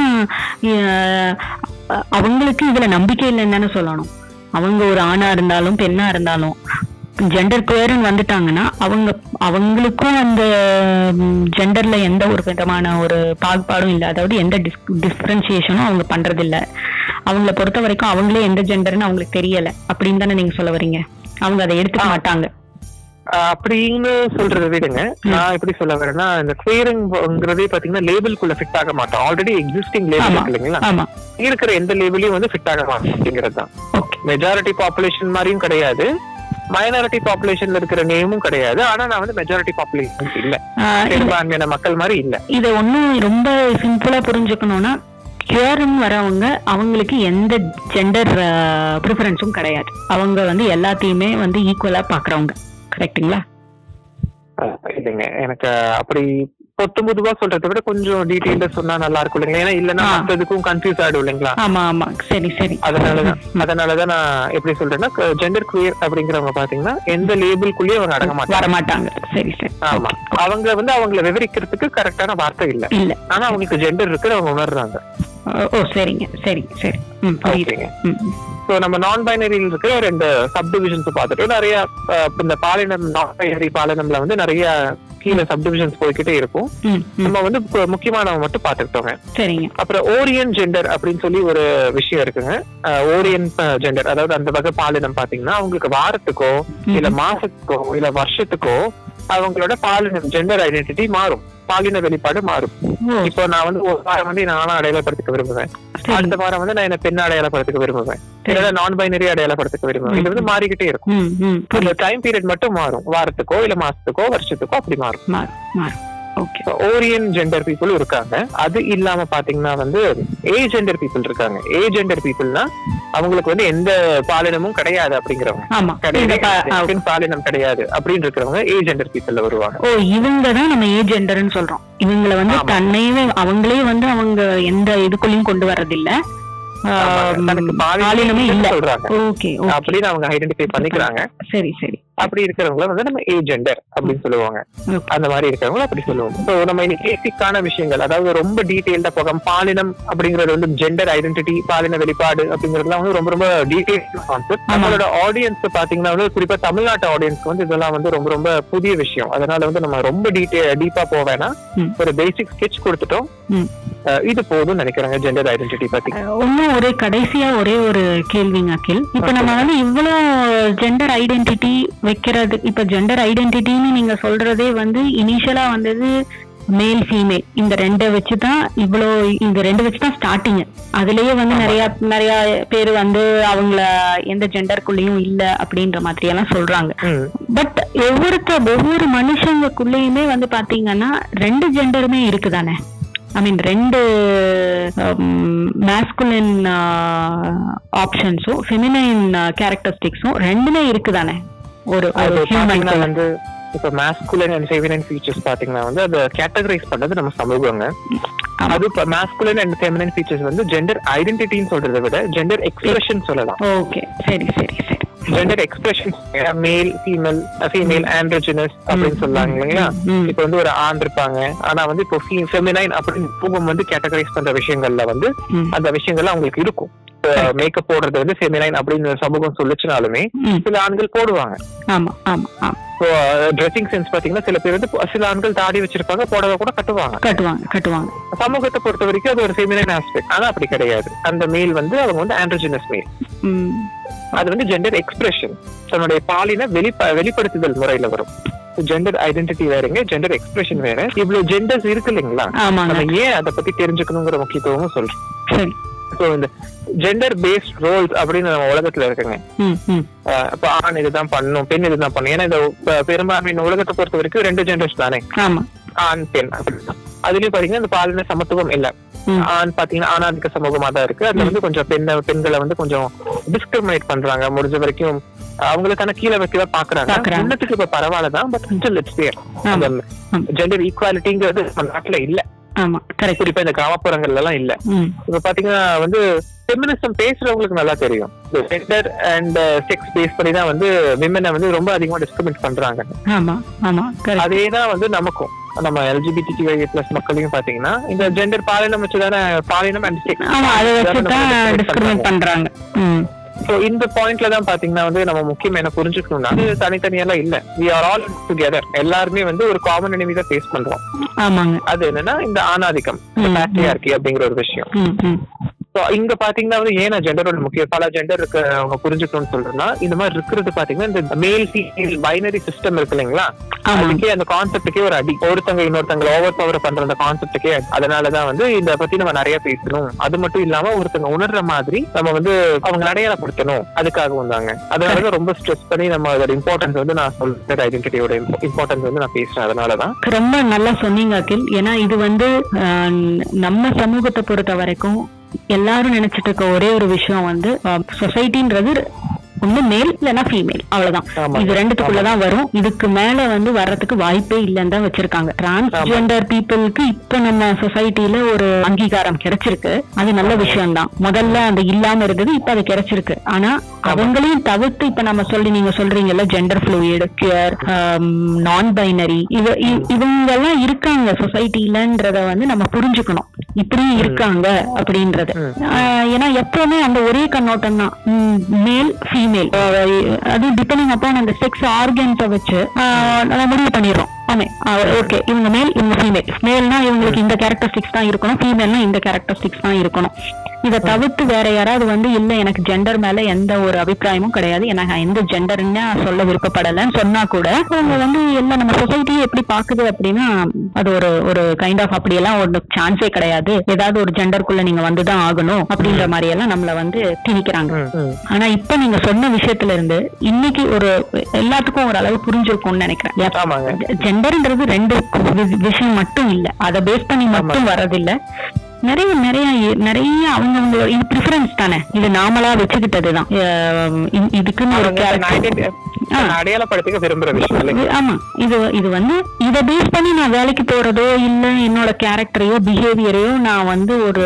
அவங்களுக்கு இதுல நம்பிக்கை இல்லைன்னு தானே சொல்லணும். அவங்க ஒரு ஆணா இருந்தாலும் பெண்ணா இருந்தாலும் ஜெண்டர் குயர்னு வந்துட்டாங்கன்னா அவங்க அவங்களுக்கும் அந்த ஜெண்டர்ல எந்த ஒரு விதமான ஒரு பாகுபாடும் இல்லை. அதாவது எந்த டிஃபரன்சியேஷனும் அவங்க பண்றது இல்ல அவங்கள பொறுத்த வரைக்கும் அவங்களே எந்த ஜெண்டர்னு அவங்களுக்கு தெரியல. அப்படின்னு தானே நீங்க சொல்ல வரீங்க. அவங்க அதை எடுத்துக்க. மாட்டாங்க. அப்படின்னு சொல்றதை விடுங்க. நான் எப்படி சொல்ல வரேன்னா இந்த குயருங்கிறதே பாத்தீங்கன்னா லேபிள்குள்ள ஃபிட் ஆக மாட்டோம். Already existing label. இருக்கு இல்லைங்களா? இருக்கிற எந்த லேபிளையும் வந்து ஃபிட் ஆக மாட்டோம் அப்படிங்கிறது தான். ஓகே மெஜாரிட்டி பாப்புலேஷன் மாதிரியும் கிடையாது. மைனாரிட்டி பாப்புலேஷன்ல இருக்கிற நேமும் கிடையாது. ஆனா நான் வந்து மெஜாரிட்டி பாப்புலேஷன் இல்ல. பெரும்பான்மையான மக்கள் மாதிரி இல்ல. இதை ஒன்றும் ரொம்ப சிம்பிளா புரிஞ்சுக்கணும்னா கியூர்னு வரவங்க அவங்களுக்கு எந்த ஜெண்டர் ப்ரிஃபரன்ஸும் கிடையாது. அவங்க வந்து எல்லாத்தையுமே வந்து ஈக்குவலா பாக்குறவங்க. கரெக்ட்டுங்களா இல்லைங்க. எனக்கு அப்படி பொத்து பொதுவா சொல்றதை விட கொஞ்சம் டீட்டெயில்டா சொன்னா நல்லா இருக்கும் இல்லைங்களா? ஏன்னா இல்லைன்னா. மற்றதுக்கும் கன்ஃபியூஸ் ஆயிடும் இல்லைங்களா? ஆமா ஆமா. சரி சரி. அதனாலதான். அதனாலதான் நான் எப்படி சொல்றேன்னா ஜெண்டர் குயர் அப்படிங்கிறவங்க பாத்தீங்கன்னா எந்த லேபிள்குள்ளேயும் அவங்க அடங்க மாட்டாங்க. வர மாட்டாங்க சரி சரி. ஆமா. அவங்க வந்து அவங்கள விவரிக்கிறதுக்கு கரெக்டான வார்த்தை இல்ல. இல்ல. ஆனா அவங்களுக்கு ஜெண்டர் இருக்குன்னு அவங்க உணர்றாங்க. ஓ, சரிங்க சரி சரி. ம் புரியுது. ஓகேங்க ம். ஸோ நம்ம நான் பைனரியில் இருக்கிற ரெண்டு சப் டிவிஷன்ஸ் பார்த்துட்டு நிறைய இந்த பாலினம் நான் பைனரி பாலினம்ல வந்து நிறைய கீழே சப் டிவிஷன்ஸ் போய்கிட்டே இருக்கும். நம்ம வந்து முக்கியமானவங்க மட்டும் பார்த்துக்கிட்டோங்க. சரிங்க. அப்புறம் ஓரியன் ஜெண்டர் அப்படின்னு சொல்லி ஒரு விஷயம் இருக்குங்க. ஓரியன் ஜெண்டர் அதாவது அந்த வகை பாலினம் பாத்தீங்கன்னா அவங்களுக்கு வாரத்துக்கோ இல்ல மாசத்துக்கோ இல்ல வருஷத்துக்கோ அவங்களோட பாலினம் ஜெண்டர் ஐடென்டிட்டி மாறும். பாலின வெளிப்பாடு மாறும். இப்போ நான் வந்து ஒரு வாரம் வந்து நான் அடையாளப்படுத்திக்க விரும்புவேன். அடுத்த வாரம் வந்து நான் என்ன பெண் அடையாளப்படுத்திக்க விரும்புவேன். இல்ல நான் பைனரி அடையாளப்படுத்திக்க விரும்புவேன். இது வந்து மாறிக்கிட்டே இருக்கும். டைம் பீரியட் மட்டும் மாறும். வாரத்துக்கோ இல்ல மாசத்துக்கோ வருஷத்துக்கோ அப்படி மாறும் மாறும். ஓரியன் ஜெண்டர் பீப்புள் இருக்காங்க. அது இல்லாம பாத்தீங்கன்னா வந்து ஏ ஜெண்டர் பீப்புள் இருக்காங்க. ஏ ஜெண்டர் பீப்புள்னா அவங்களுக்கு வந்து எந்த பாலினமும் கிடையாது அப்படிங்கிறவங்க. கிடையாது. பாலினம் கிடையாது அப்படின்னு இருக்கிறவங்க ஏ ஜெண்டர் பீப்புள்ல வருவாங்க. ஓ இவங்க தான் நம்ம ஏ ஜெண்டர்னு சொல்றோம். இவங்கள வந்து. தன்னையே அவங்களே வந்து அவங்க எந்த இதுக்குள்ளயும் கொண்டு வர்றதில்ல பாலினமே இல்ல. சொல்றாங்க. ஓகே அப்படின்னு அவங்க ஐடென்டிஃபை பண்ணிக்கிறாங்க. சரி சரி. அப்படி இருக்கிறவங்கள வந்து நம்ம ஏ ஜெண்டர் அப்படின்னு சொல்லுவாங்க. அந்த மாதிரி இருக்கிறவங்கள அப்படி சொல்லுவோம் ஸோ நம்ம இன்னைக்கு பேசிக்கான விஷயங்கள் அதாவது ரொம்ப டீடைல்டா போகாம பாலினம் அப்படிங்கிறது வந்து ஜெண்டர் ஐடென்டிட்டி பாலின வெளிப்பாடு அப்படிங்கறதுலாம் வந்து ரொம்ப ரொம்ப டீடைல் கான்செப்ட் நம்மளோட ஆடியன்ஸ் பாத்தீங்கன்னா வந்து குறிப்பா தமிழ்நாட்டு ஆடியன்ஸ்க்கு வந்து இதெல்லாம் வந்து ரொம்ப ரொம்ப புதிய விஷயம். அதனால வந்து நம்ம ரொம்ப டீட்டெயில் டீப்பா போவேனா. ஒரு பேசிக் ஸ்கெட்ச் கொடுத்துட்டோம். இது போதும்னு நினைக்கிறாங்க ஜெண்டர் ஐடென்டிட்டி பத்தி. இன்னும் ஒரே கடைசியா ஒரே ஒரு கேள்விங்க அகில். இப்ப நம்ம வந்து இவ்வளோ ஜெண்டர் ஐடென்டிட்டி வைக்கிறது இப்ப ஜெண்டர் ஐடென்டிட்டின்னு நீங்க சொல்றதே வந்து இனிஷியலா வந்தது மேல் ஃபீமேல் இந்த ரெண்டை வச்சு தான் இவ்வளோ இந்த ரெண்டு வச்சு தான் ஸ்டார்டிங் அதுலயே வந்து நிறைய நிறைய பேர் வந்து அவங்கள எந்த ஜெண்டருக்குள்ளேயும் இல்ல அப்படின்ற மாதிரி எல்லாம் சொல்றாங்க. பட் ஒவ்வொருத்த ஒவ்வொரு மனுஷங்களுக்குள்ளேயுமே வந்து பாத்தீங்கன்னா ரெண்டு ஜெண்டருமே இருக்குதானே? ஐ மீன் ரெண்டு மேஸ்குலின் ஆப்ஷன்ஸும் ஃபெமினைன் கேரக்டரிஸ்டிக்ஸும் ரெண்டுமே இருக்குதானே? ஒரு அது ஒரு வந்து இப்ப மாஸ்குலன் அண்ட் ஃபெமினைன் ஃபீச்சர்ஸ் பாத்தீங்கன்னா வந்து அதை கேட்டகரைஸ் பண்றது நம்ம சமூகங்க. அது இப்ப மாஸ்குலன் அண்ட் ஃபெமினைன் ஃபீச்சர்ஸ் வந்து ஜெண்டர் ஐடென்டிட்டின்னு சொல்றதை விட ஜெண்டர் எக்ஸ்பிரஷன் சொல்லலாம். ஓகே சரி சரி சரி. Gender expressions male female female androgynous அப்படின்னு சொல்லுவாங்க இல்லைங்களா. இப்ப வந்து ஒரு ஆண் இருப்பாங்க. ஆனா வந்து இப்போ ஃபெமினைன் அப்படின்னு சமூகம் வந்து கேட்டகரைஸ் பண்ற விஷயங்கள்ல வந்து. அந்த விஷயங்கள்லாம் அவங்களுக்கு இருக்கும். மேக்கப் போடுறது வந்து ஃபெமினைன் அப்படின்னு சமூகம் சொல்லுச்சுனாலுமே. சில ஆண்கள் போடுவாங்க. ஆமா ஆமா. ஸோ ட்ரெஸ்ஸிங் சென்ஸ் பாத்தீங்கன்னா சில பேர் வந்து சில ஆண்கள் தாடி வச்சிருப்பாங்க புடவை கூட கட்டுவாங்க. கட்டுவாங்க கட்டுவாங்க. சமூகத்தை பொறுத்த வரைக்கும் அது ஒரு ஃபெமினைன் ஆஸ்பெக்ட் ஆனா அப்படி கிடையாது. அந்த மேல் வந்து அவங்க வந்து ஆண்ட்ரோஜினஸ் மேல். அது வந்து ஜெண்டர் எக்ஸ்பிரஷன் தன்னுடைய பாலின வெளிப்ப வெளிப்படுத்துதல் முறையில வரும். ஜெண்டர் ஐடென்டிட்டி வேறங்க ஜெண்டர் எக்ஸ்பிரஷன் வேற. இவ்வளவு ஜெண்டர்ஸ் இருக்கு இல்லைங்களா? நம்ம ஏன் அதை பத்தி தெரிஞ்சுக்கணுங்கிற முக்கியத்துவமும் சொல்றோம். சரி. ஸோ இந்த ஜெண்டர் பேஸ்ட் ரோல்ஸ் அப்படின்னு நம்ம உலகத்துல இருக்குங்க. இப்ப ஆண் இதுதான் பண்ணணும் பெண் இதுதான் பண்ணணும். ஏன்னா இந்த பெரும்பான்மையின் உலகத்தை பொறுத்த வரைக்கும் ரெண்டு ஜெண்டர்ஸ் தானே? ஆண் பெண். அப்படிதான் அதுலயும் பாத்தீங்கன்னா இந்த பாலின சமத்துவம் இல்ல. ஆண் பாத்தீங்கன்னா ஆணாதிக்க சமூகமா தான் இருக்கு. அதுல வந்து கொஞ்சம் பெண்ண பெண்களை வந்து கொஞ்சம் டிஸ்கிரிமினேட் பண்றாங்க. முடிஞ்ச வரைக்கும் அவங்களுக்கான கீழே வைக்கவே பாக்குறாங்க. முன்னத்துக்கு இப்ப பரவாயில்ல தான் but still it's there. Gender ஈக்குவாலிட்டிங்கிறது நம்ம நாட்டுல இல்ல. ஆமா. கரெக்ட். குறிப்பா இந்த கிராமப்புறங்கள்ல எல்லாம் இல்ல இப்ப பாத்தீங்கன்னா வந்து ஃபெமினிசம் பேசுறவங்களுக்கு நல்லா தெரியும். ஜெண்டர் அண்ட் செக்ஸ் பேஸ் பண்ணி தான் வந்து விமனை வந்து ரொம்ப அதிகமா டிஸ்கிரிமினேட் பண்றாங்க. ஆமா ஆமா கரெக்ட் அதே தான் வந்து நமக்கும். நம்ம எல்ஜிபிடி பிளஸ் மக்களையும் பாத்தீங்கன்னா இந்த ஜெண்டர் பாலினம் வச்சுதானே பாலினம் அண்ட் செக்ஸ் ஆமா அதை வச்சு தான் டிஸ்கிரிமினேட் பண்றாங்க. ஸோ இந்த பாயிண்ட்ல தான் பாத்தீங்கன்னா வந்து நம்ம முக்கியம் என்ன புரிஞ்சுக்கணும்னா இது தனித்தனியெல்லாம் இல்ல. வி ஆர் ஆல் டுகெதர் எல்லாருமே வந்து ஒரு காமன் enemy தான் ஃபேஸ் பண்றோம். அது என்னன்னா இந்த ஆணாதிக்கம் பேட்ரியார்கி அப்படிங்கிற ஒரு விஷயம். ஸோ இங்க பாத்தீங்கன்னா வந்து ஏன் ஜெண்டரோட முக்கிய பல ஜெண்டர் இருக்கு அவங்க புரிஞ்சுக்கணும்னு சொல்றேன்னா இந்த மாதிரி இருக்கிறது பாத்தீங்கன்னா இந்த மேல் ஃபீமேல் பைனரி சிஸ்டம் இருக்கு இல்லைங்களா? அதுக்கே அந்த கான்செப்டுக்கே ஒரு அடி ஒருத்தங்க இன்னொருத்தங்க ஓவர் பவர் பண்ற அந்த கான்செப்டுக்கே அதனாலதான் வந்து இத பத்தி நம்ம நிறைய பேசணும். அது மட்டும் இல்லாம ஒருத்தங்க உணர்ற மாதிரி நம்ம வந்து அவங்க அடையாளப்படுத்தணும். அதுக்காக வந்தாங்க அதனாலதான் ரொம்ப ஸ்ட்ரெஸ் பண்ணி நம்ம அதோட இம்பார்ட்டன்ஸ் வந்து நான் சொல்ற ஐடென்டிட்டியோட இம்பார்ட்டன்ஸ் வந்து நான் பேசுறேன். அதனாலதான். ரொம்ப நல்லா சொன்னீங்க அகில். ஏன்னா இது வந்து நம்ம சமூகத்தை பொறுத்த வரைக்கும் எல்லாரும் நினைச்சிட்டு இருக்க ஒரே ஒரு விஷயம் வந்து சொசைட்டின்றது ஒண்ணு மேல் இல்லைன்னா ஃபீமேல் அவ்வளவுதான். இது ரெண்டுத்துக்குள்ளதான் வரும். இதுக்கு மேல வந்து வர்றதுக்கு வாய்ப்பே இல்லைன்னு தான் வச்சிருக்காங்க. டிரான்ஸ்ஜெண்டர் பீப்புளுக்கு இப்ப நம்ம சொசைட்டில ஒரு அங்கீகாரம் கிடைச்சிருக்கு. அது நல்ல விஷயம்தான். முதல்ல அது இல்லாம இருந்தது இப்ப அது கிடைச்சிருக்கு. ஆனா அவங்களையும் தவிர்த்து இப்ப நம்ம சொல்லி நீங்க சொல்றீங்கல்ல gender fluid queer non binary இவ இவங்க எல்லாம் இருக்காங்க சொசைட்டிலன்றத வந்து நம்ம புரிஞ்சுக்கணும். இப்படியும் இருக்காங்க அப்படின்றது. ஏன்னா எப்பவுமே அந்த ஒரே கண்ணோட்டம் தான். மேல் ஃபீமேல் அது டிபெண்டிங் அப்பான் அந்த செக்ஸ் ஆர்கன்ஸை வச்சு நம்ம முடிவு பண்ணிடுறோம். ஆமே ஓகே இவங்க மேல் இவங்க ஃபீமேல் மேல்னா இவங்களுக்கு இந்த கேரக்டரிஸ்டிக்ஸ் தான் இருக்கணும். ஃபீமேல்னா இந்த கேரக்டரிஸ்டிக்ஸ் தான் இருக்கணும். இதை தவிர்த்து வேற யாராவது வந்து இல்ல எனக்கு ஜெண்டர் மேல எந்த ஒரு அபிப்பிராயமும் கிடையாது. எனக்கு எந்த ஜெண்டர்னு சொல்ல விருப்பப்படலைன்னு சொன்னா கூட அவங்க வந்து எல்லாம் நம்ம சொசைட்டியை எப்படி பாக்குது அப்படின்னா அது ஒரு ஒரு கைண்ட் ஆஃப் அப்படியெல்லாம் ஒரு சான்ஸே கிடையாது. ஏதாவது ஒரு ஜெண்டருக்குள்ள நீங்க வந்துதான் ஆகணும் அப்படின்ற மாதிரி எல்லாம் நம்மள வந்து திணிக்கிறாங்க. ஆனா இப்ப நீங்க சொன்ன விஷயத்துல இருந்து இன்னைக்கு ஒரு எல்லாத்துக்கும் ஒரு அளவு புரிஞ்சிருக்கும்னு நினைக்கிறேன். ஜெண்டர்ன்றது ரெண்டு விஷயம் மட்டும் இல்ல. அத பேஸ் பண்ணி மட்டும் வர்றதில்ல. நிறைய நிறைய நிறைய அவங்கவங்க இது ப்ரிஃபரன்ஸ் தானே? இது நாமளா வச்சுக்கிட்டதுதான். அஹ் இ- இதுக்குன்னு ஒரு அவங்க அடையாளப்படுத்திக்க விரும்புற விஷயம் ஆமா. இது இது வந்து இத பேஸ் பண்ணி நான் வேலைக்கு போறதோ இல்ல என்னோட கேரக்டரையோ பிஹேவியரையோ நான் வந்து ஒரு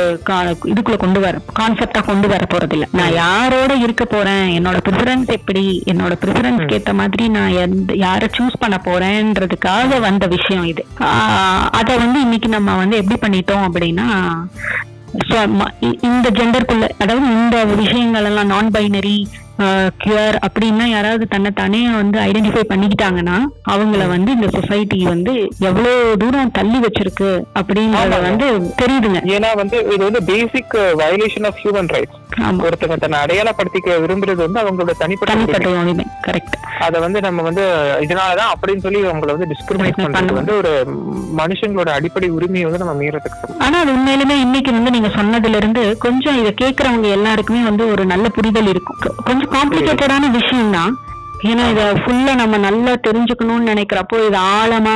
இதுக்குள்ள கொண்டு வர கான்செப்டா கொண்டு வர போறது இல்ல நான் யாரோட இருக்க போறேன்? என்னோட ப்ரிஃபரன்ஸ் எப்படி? என்னோட ப்ரிஃபரன்ஸ்க்கு ஏத்த மாதிரி நான் எந்த யாரை சூஸ் பண்ண போறேன்றதுக்காக வந்த விஷயம் இது. அத வந்து இன்னைக்கு நம்ம வந்து எப்படி பண்ணிட்டோம் அப்படின்னா இந்த ஜெண்டருக்குள்ள அதாவது இந்த விஷயங்கள் எல்லாம் நான் பைனரி கியூர் அப்படின்னா யாராவது தன்னை தானே வந்து ஐடென்டிஃபை பண்ணிக்கிட்டாங்கன்னா அவங்கள வந்து இந்த சொசைட்டி வந்து எவ்வளவு தூரம் தள்ளி வச்சிருக்கு அப்படிங்கறது. வந்து தெரியுதுங்க ஏன்னா வந்து இது வந்து basic violation of human rights ஒருத்தங்க தன்னை அடையாளப்படுத்திக்க விரும்புறது வந்து அவங்களோட தனிப்பட்ட தனிப்பட்ட உரிமை. கரெக்ட் அதை வந்து நம்ம வந்து இதனாலதான் அப்படின்னு சொல்லி அவங்கள வந்து டிஸ்கிரிமினேட் பண்றது. வந்து ஒரு மனுஷங்களோட அடிப்படை உரிமையை வந்து நம்ம மீறதுக்கு. ஆனா அது உண்மையிலுமே இன்னைக்கு வந்து நீங்க சொன்னதுல இருந்து கொஞ்சம் இத கேக்குறவங்க எல்லாருக்குமே வந்து ஒரு நல்ல புரிதல் இருக்கும் கொஞ்சம் காம்ப்ளிகேட்டடான விஷயம் தான் ஏன்னா இத ஃபுல்லா நம்ம நல்லா தெரிஞ்சுக்கணும்னு நினைக்கிறப்போ இது ஆழமா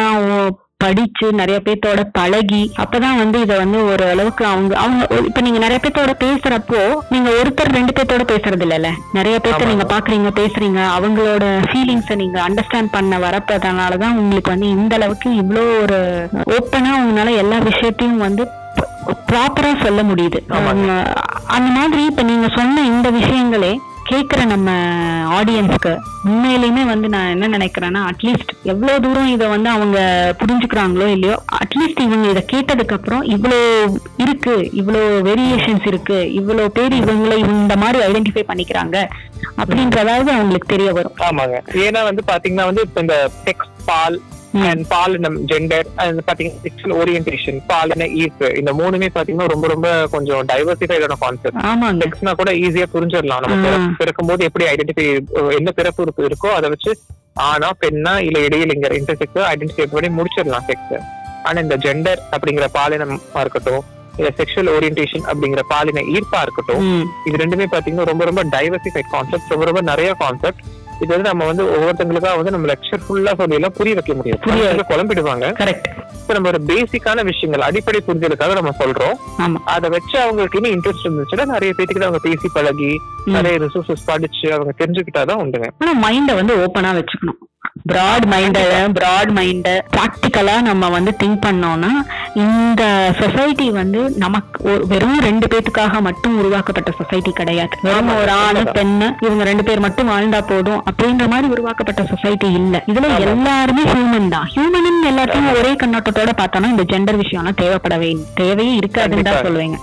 படிச்சு நிறைய பேர்த்தோட பழகி அப்பதான் வந்து இத வந்து ஒரு அளவுக்கு அவங்க அவங்க இப்ப நீங்க நிறைய பேர்த்தோட பேசுறப்போ நீங்க ஒருத்தர் ரெண்டு பேர்த்தோட பேசுறது இல்லைல்ல நிறைய பேர்த்த. நீங்க பாக்குறீங்க பேசுறீங்க அவங்களோட ஃபீலிங்ஸ நீங்க அண்டர்ஸ்டாண்ட் பண்ண வரப்பதனாலதான் உங்களுக்கு வந்து இந்த அளவுக்கு இவ்ளோ ஒரு ஓப்பனா உங்களால எல்லா விஷயத்தையும் வந்து ப்ராப்பரா சொல்ல முடியுது. அந்த மாதிரி இப்ப நீங்க சொன்ன இந்த விஷயங்களே கேட்குற நம்ம ஆடியன்ஸ்க்கு உண்மையிலுமே வந்து நான் என்ன நினைக்கிறேன்னா அட்லீஸ்ட் எவ்வளோ தூரம் இதை வந்து அவங்க புரிஞ்சுக்கிறாங்களோ இல்லையோ அட்லீஸ்ட் இவங்க இதை கேட்டதுக்கப்புறம் இவ்வளோ இருக்கு இவ்வளோ வேரியேஷன்ஸ் இருக்கு இவ்வளோ பேர் இவங்களை இந்த மாதிரி ஐடென்டிஃபை பண்ணிக்கிறாங்க அப்படின்றதாவது அவங்களுக்கு தெரிய வரும். ஆமாங்க. ஏன்னா வந்து பாத்தீங்கன்னா வந்து இப்போ இந்த டெக்ஸ்ட் பால் அண்ட் பாலினம் ஜெண்டர் அண்ட் பாத்தீங்கன்னா செக்ஷுவல் ஓரியன்டேஷன் பாலின ஈர்ப்பு. இந்த மூணுமே பாத்தீங்கன்னா ரொம்ப ரொம்ப கொஞ்சம் டைவர்சிஃபைடான கான்செப்ட் செக்ஸ்னா கூட ஈஸியா புரிஞ்சிடலாம். நம்ம ஆ. பிறப்பு- பிறக்கும்போது எப்படி ஐடென்டிஃபை என்ன பிறப்பு இருக்கு- இருக்கோ அதை வச்சு ஆனா பெண்ணா இல்ல இடையிலிங்கர் இன்டர்செக்ஸ் ஐடென்டிஃபை பண்ணி முடிச்சிடலாம் செக்ஸ் ஆனா இந்த ஜெண்டர் அப்படிங்கிற பாலினமா இருக்கட்டும் இல்ல செக்ஷுவல் ஓரியன்டேஷன் அப்படிங்கிற பாலின ஈர்ப்பா இருக்கட்டும் இது ரெண்டுமே பாத்தீங்கன்னா ரொம்ப ரொம்ப டைவர்சிஃபைட் கான்செப்ட் ரொம்ப ரொம்ப நிறைய கான்செப்ட் இது வந்து நம்ம வந்து ஒவ்வொருத்தங்களுக்கா வந்து நம்ம லெக்சர் ஃபுல்லா சொல்லி எல்லாம் புரிய வைக்க முடியும் புரிய குழம்பிடுவாங்க. கரெக்ட் இப்ப நம்ம ஒரு பேசிக்கான விஷயங்கள் அடிப்படை புரிதலுக்காக நம்ம சொல்றோம். அதை வச்சு அவங்களுக்கு இன்னும் இன்ட்ரெஸ்ட் இருந்துச்சுன்னா நிறைய பேத்துக்கிட்ட அவங்க பேசி பழகி. நிறைய ரிசோர்சஸ் படிச்சு அவங்க தெரிஞ்சுக்கிட்டாதான் உண்டுங்க. ஆனா மைண்ட வந்து ஓப்பனா வச்சுக்கணும். பிராட் மைண்ட பிராட் மைண்ட ப்ராக்டிக்கலா நம்ம வந்து திங்க் பண்ணோம்னா இந்த சொசைட்டி வந்து நமக்கு வெறும் ரெண்டு பேத்துக்காக மட்டும் உருவாக்கப்பட்ட சொசைட்டி கிடையாது வெறும் ஒரு ஆணு. பெண்ணு இவங்க ரெண்டு பேர் மட்டும் வாழ்ந்தா போதும் அப்படின்ற மாதிரி உருவாக்கப்பட்ட சொசைட்டி இல்ல இதுல. எல்லாருமே ஹியூமன் தான் ஹியூமன் எல்லாத்தையும் ஒரே கண்ணோட்டத்தோட பார்த்தோம்னா இந்த ஜெண்டர் விஷயம்லாம் தேவைப்படவே தேவையே இருக்காதுன்னு தான். சொல்லுவேங்க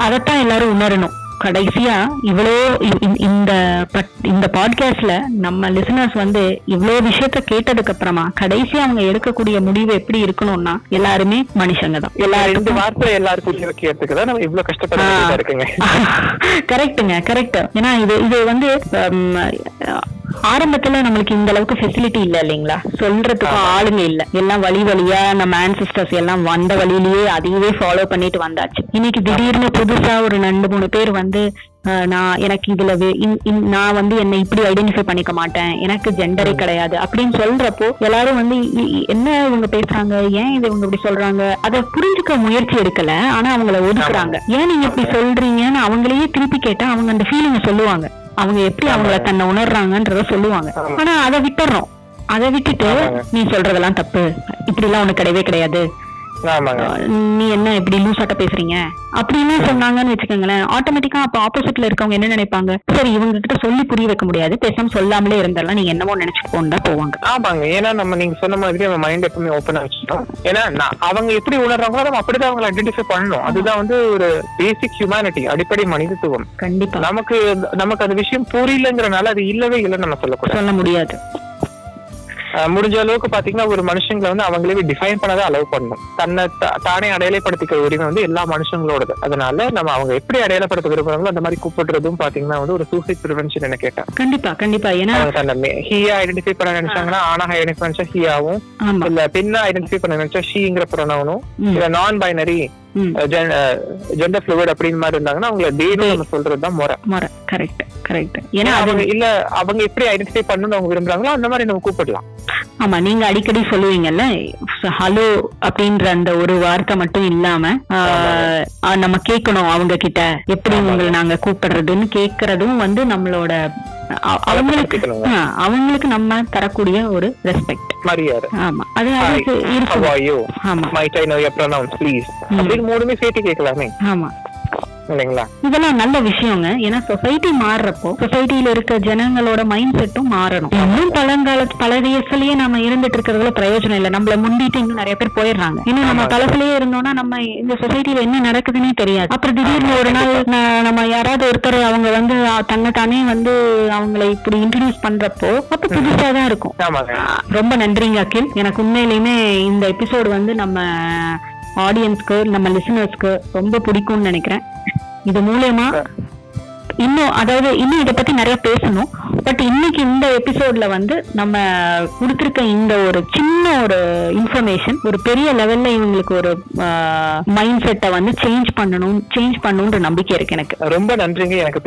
அதைத்தான் எல்லாரும் உணரணும் கடைசியா இவ்வளோ இந்த பட்- இந்த பாட்காஸ்ட்ல நம்ம லிசனர்ஸ் வந்து இவ்வளோ விஷயத்த கேட்டதுக்கு அப்புறமா கடைசியா அவங்க எடுக்கக்கூடிய முடிவு எப்படி இருக்கணும்னா எல்லாருமே மனுஷங்க தான். ரெண்டு எல்லாருக்கும் வார்த்தை எல்லாருக்கும் வைக்கிறதுக்கு தான் நம்ம இவ்வளவு கஷ்டப்பட ஆ. வேண்டியதா இருக்குங்க. கரெக்ட்டுங்க கரெக்ட் ஏன்னா இது இது வந்து ஆரம்பத்துல நம்மளுக்கு இந்த அளவுக்கு ஃபெசிலிட்டி இல்ல இல்லைங்களா? சொல்றதுக்கும் ஆமா. ஆளுங்க இல்ல. எல்லாம் வழி வழியா நம்ம ஆன்சிஸ்டர்ஸ் எல்லாம் வந்த வழியிலேயே அதையவே ஃபாலோ பண்ணிட்டு வந்தாச்சு. இன்னைக்கு திடீர்னு புதுசா ஒரு ரெண்டு மூணு பேர் வந்து அஹ், நான் எனக்கு இதுல நான் வந்து என்னை இப்படி ஐடென்டிஃபை பண்ணிக்க மாட்டேன். எனக்கு ஜெண்டரே கிடையாது. அப்படின்னு சொல்றப்போ எல்லாரும் வந்து என்ன இவங்க பேசுறாங்க? ஏன் இது இவங்க இப்படி சொல்றாங்க? அதை புரிஞ்சுக்க முயற்சி எடுக்கல. ஆனா அவங்கள ஒதுக்குறாங்க. ஏன் நீங்க இப்படி சொல்றீங்கன்னு அவங்களையே திருப்பி கேட்டா அவங்க அந்த ஃபீலிங்க சொல்லுவாங்க. அவங்க எப்படி அவங்கள தன்னை உணர்றாங்கன்றத சொல்லுவாங்க. ஆனா அதை விட்டுறோம். அதை விட்டுட்டு. நீ சொல்றதெல்லாம் தப்பு. இப்படி எல்லாம் உனக்கு கிடையவே கிடையாது. நீ என்ன இப்படி லூசாட்ட பேசுறீங்க? அப்படின்னு சொன்னாங்கன்னு வச்சுக்கோங்களேன் ஆட்டோமேட்டிக்கா அப்ப ஆப்போசிட்ல இருக்கவங்க என்ன நினைப்பாங்க? சரி இவங்க கிட்ட சொல்லி புரிய வைக்க முடியாது பேசாம சொல்லாமலே இருந்தெல்லாம் நீங்க என்னமோ நினைச்சுக்கோன்னு தான் போவாங்க. ஆமாங்க. ஏன்னா நம்ம நீங்க சொன்ன மாதிரி நம்ம மைண்ட் எப்பவுமே ஓப்பனா வச்சுக்கணும் ஏன்னா அவங்க எப்படி உணர்றாங்களோ நம்ம அப்படிதான் அவங்களை ஐடென்டிஃபை பண்ணணும். அதுதான் வந்து ஒரு பேசிக் ஹியூமனிட்டி அடிப்படை மனிதத்துவம். கண்டிப்பா. நமக்கு நமக்கு அந்த விஷயம் புரியலங்கிறனால அது இல்லவே இல்லைன்னு நம்ம சொல்லக்கூடாது. சொல்ல முடியாது. முடிஞ்ச அளவுக்கு பாத்தீங்கன்னா ஒரு மனுஷங்களை வந்து அவங்களே டிஃபைன் பண்ணதான் அலோவ் பண்ணணும். தன்னை தானே அடையாளப்படுத்திக்கிற உரிமை வந்து எல்லா மனுஷங்களோடது. அதனால நம்ம அவங்க எப்படி அடையாளப்படுத்த விரும்புறாங்களோ அந்த மாதிரி கூப்பிடுறதும் பாத்தீங்கன்னா வந்து ஒரு சூசைட் ப்ரிவென்ஷன் என்ன கேட்டேன். கண்டிப்பா கண்டிப்பா. ஏன்னா தன்னை ஹீயா ஐடென்டிஃபை பண்ண நினைச்சாங்கன்னா ஆனாக ஐடென்டிஃபை நினைச்சா ஹீயாவும் இல்ல பெண்ணா ஐடென்டிஃபை பண்ண நினைச்சா ஷீங்கிற ப்ரொனவுனும் ம், இல்ல நான் பைனரி. ஜெண்டர் ஃப்ளூயிட் அப்படின்னு மாதிரி இருந்தாங்கன்னா அவங்கள டேன்னு நம்ம சொல்றதுதான் முறை. முறை. கரெக்ட் கரெக்ட் ஏன்னா அவங்க இல்ல அவங்க எப்படி ஐடென்டிஃபை பண்ணணும்னு அவங்க விரும்புறாங்களோ அந்த மாதிரி நம்ம கூப்பிடலாம். ஆமா நீங்க அடிக்கடி சொல்லுவீங்கல்ல ஹலோ அப்படின்ற அந்த ஒரு வார்த்தை மட்டும் இல்லாம நம்ம கேட்கணும் அவங்க கிட்ட எப்படி. உங்களை நாங்க கூப்பிடுறதுன்னு கேக்குறதும் வந்து நம்மளோட அவங்களுக்கு அவங்களுக்கு நம்ம தரக்கூடிய ஒரு ரெஸ்பெக்ட் மரியாதை ஆமா அது are you? ஆமா Might I know your pronouns, please? ம். அப்படின்னு மூணுமே சேர்த்து கேட்கலாமே ஆமா இல்லைங்களா? இதெல்லாம் நல்ல விஷயங்க. ஏன்னா சொசைட்டி மாறுறப்போ சொசைட்டில இருக்க ஜனங்களோட மைண்ட் செட்டும் மாறணும். இன்னும் பழங்கால பழையசுலயே நம்ம இருந்துட்டு இருக்கிறதுல பிரயோஜனம் இல்லை. நம்மள முந்திட்டு இன்னும் நிறைய பேர் போயிடுறாங்க. இன்னும் நம்ம பழசுலயே இருந்தோம்னா நம்ம இந்த சொசைட்டில என்ன நடக்குதுன்னே தெரியாது. அப்புறம் திடீர்னு ஒரு நாள் நம்ம யாராவது ஒருத்தர் அவங்க வந்து தன்னை தானே வந்து அவங்களை இப்படி இன்ட்ரடியூஸ் பண்றப்போ அப்ப புதுசா தான் இருக்கும். ரொம்ப நன்றிங்க அகில். எனக்கு உண்மையிலுமே இந்த எபிசோடு வந்து நம்ம ஆடியன்ஸ்க்கு நம்ம லிசனர்ஸ்க்கு ரொம்ப பிடிக்கும்னு நினைக்கிறேன். இது மூலயமா இன்னும் அதாவது இன்னும் இதை பத்தி நிறைய பேசணும். பட் இன்னைக்கு இந்த எபிசோட்ல வந்து நம்ம கொடுத்துருக்க இந்த ஒரு சின்ன ஒரு இன்ஃபர்மேஷன் ஒரு பெரிய லெவல்ல இவங்களுக்கு ஒரு மைண்ட் செட்டை வந்து சேஞ்ச் பண்ணணும் சேஞ்ச் பண்ணணும்ன்ற நம்பிக்கை இருக்கு எனக்கு. ரொம்ப நன்றிங்க. எனக்கு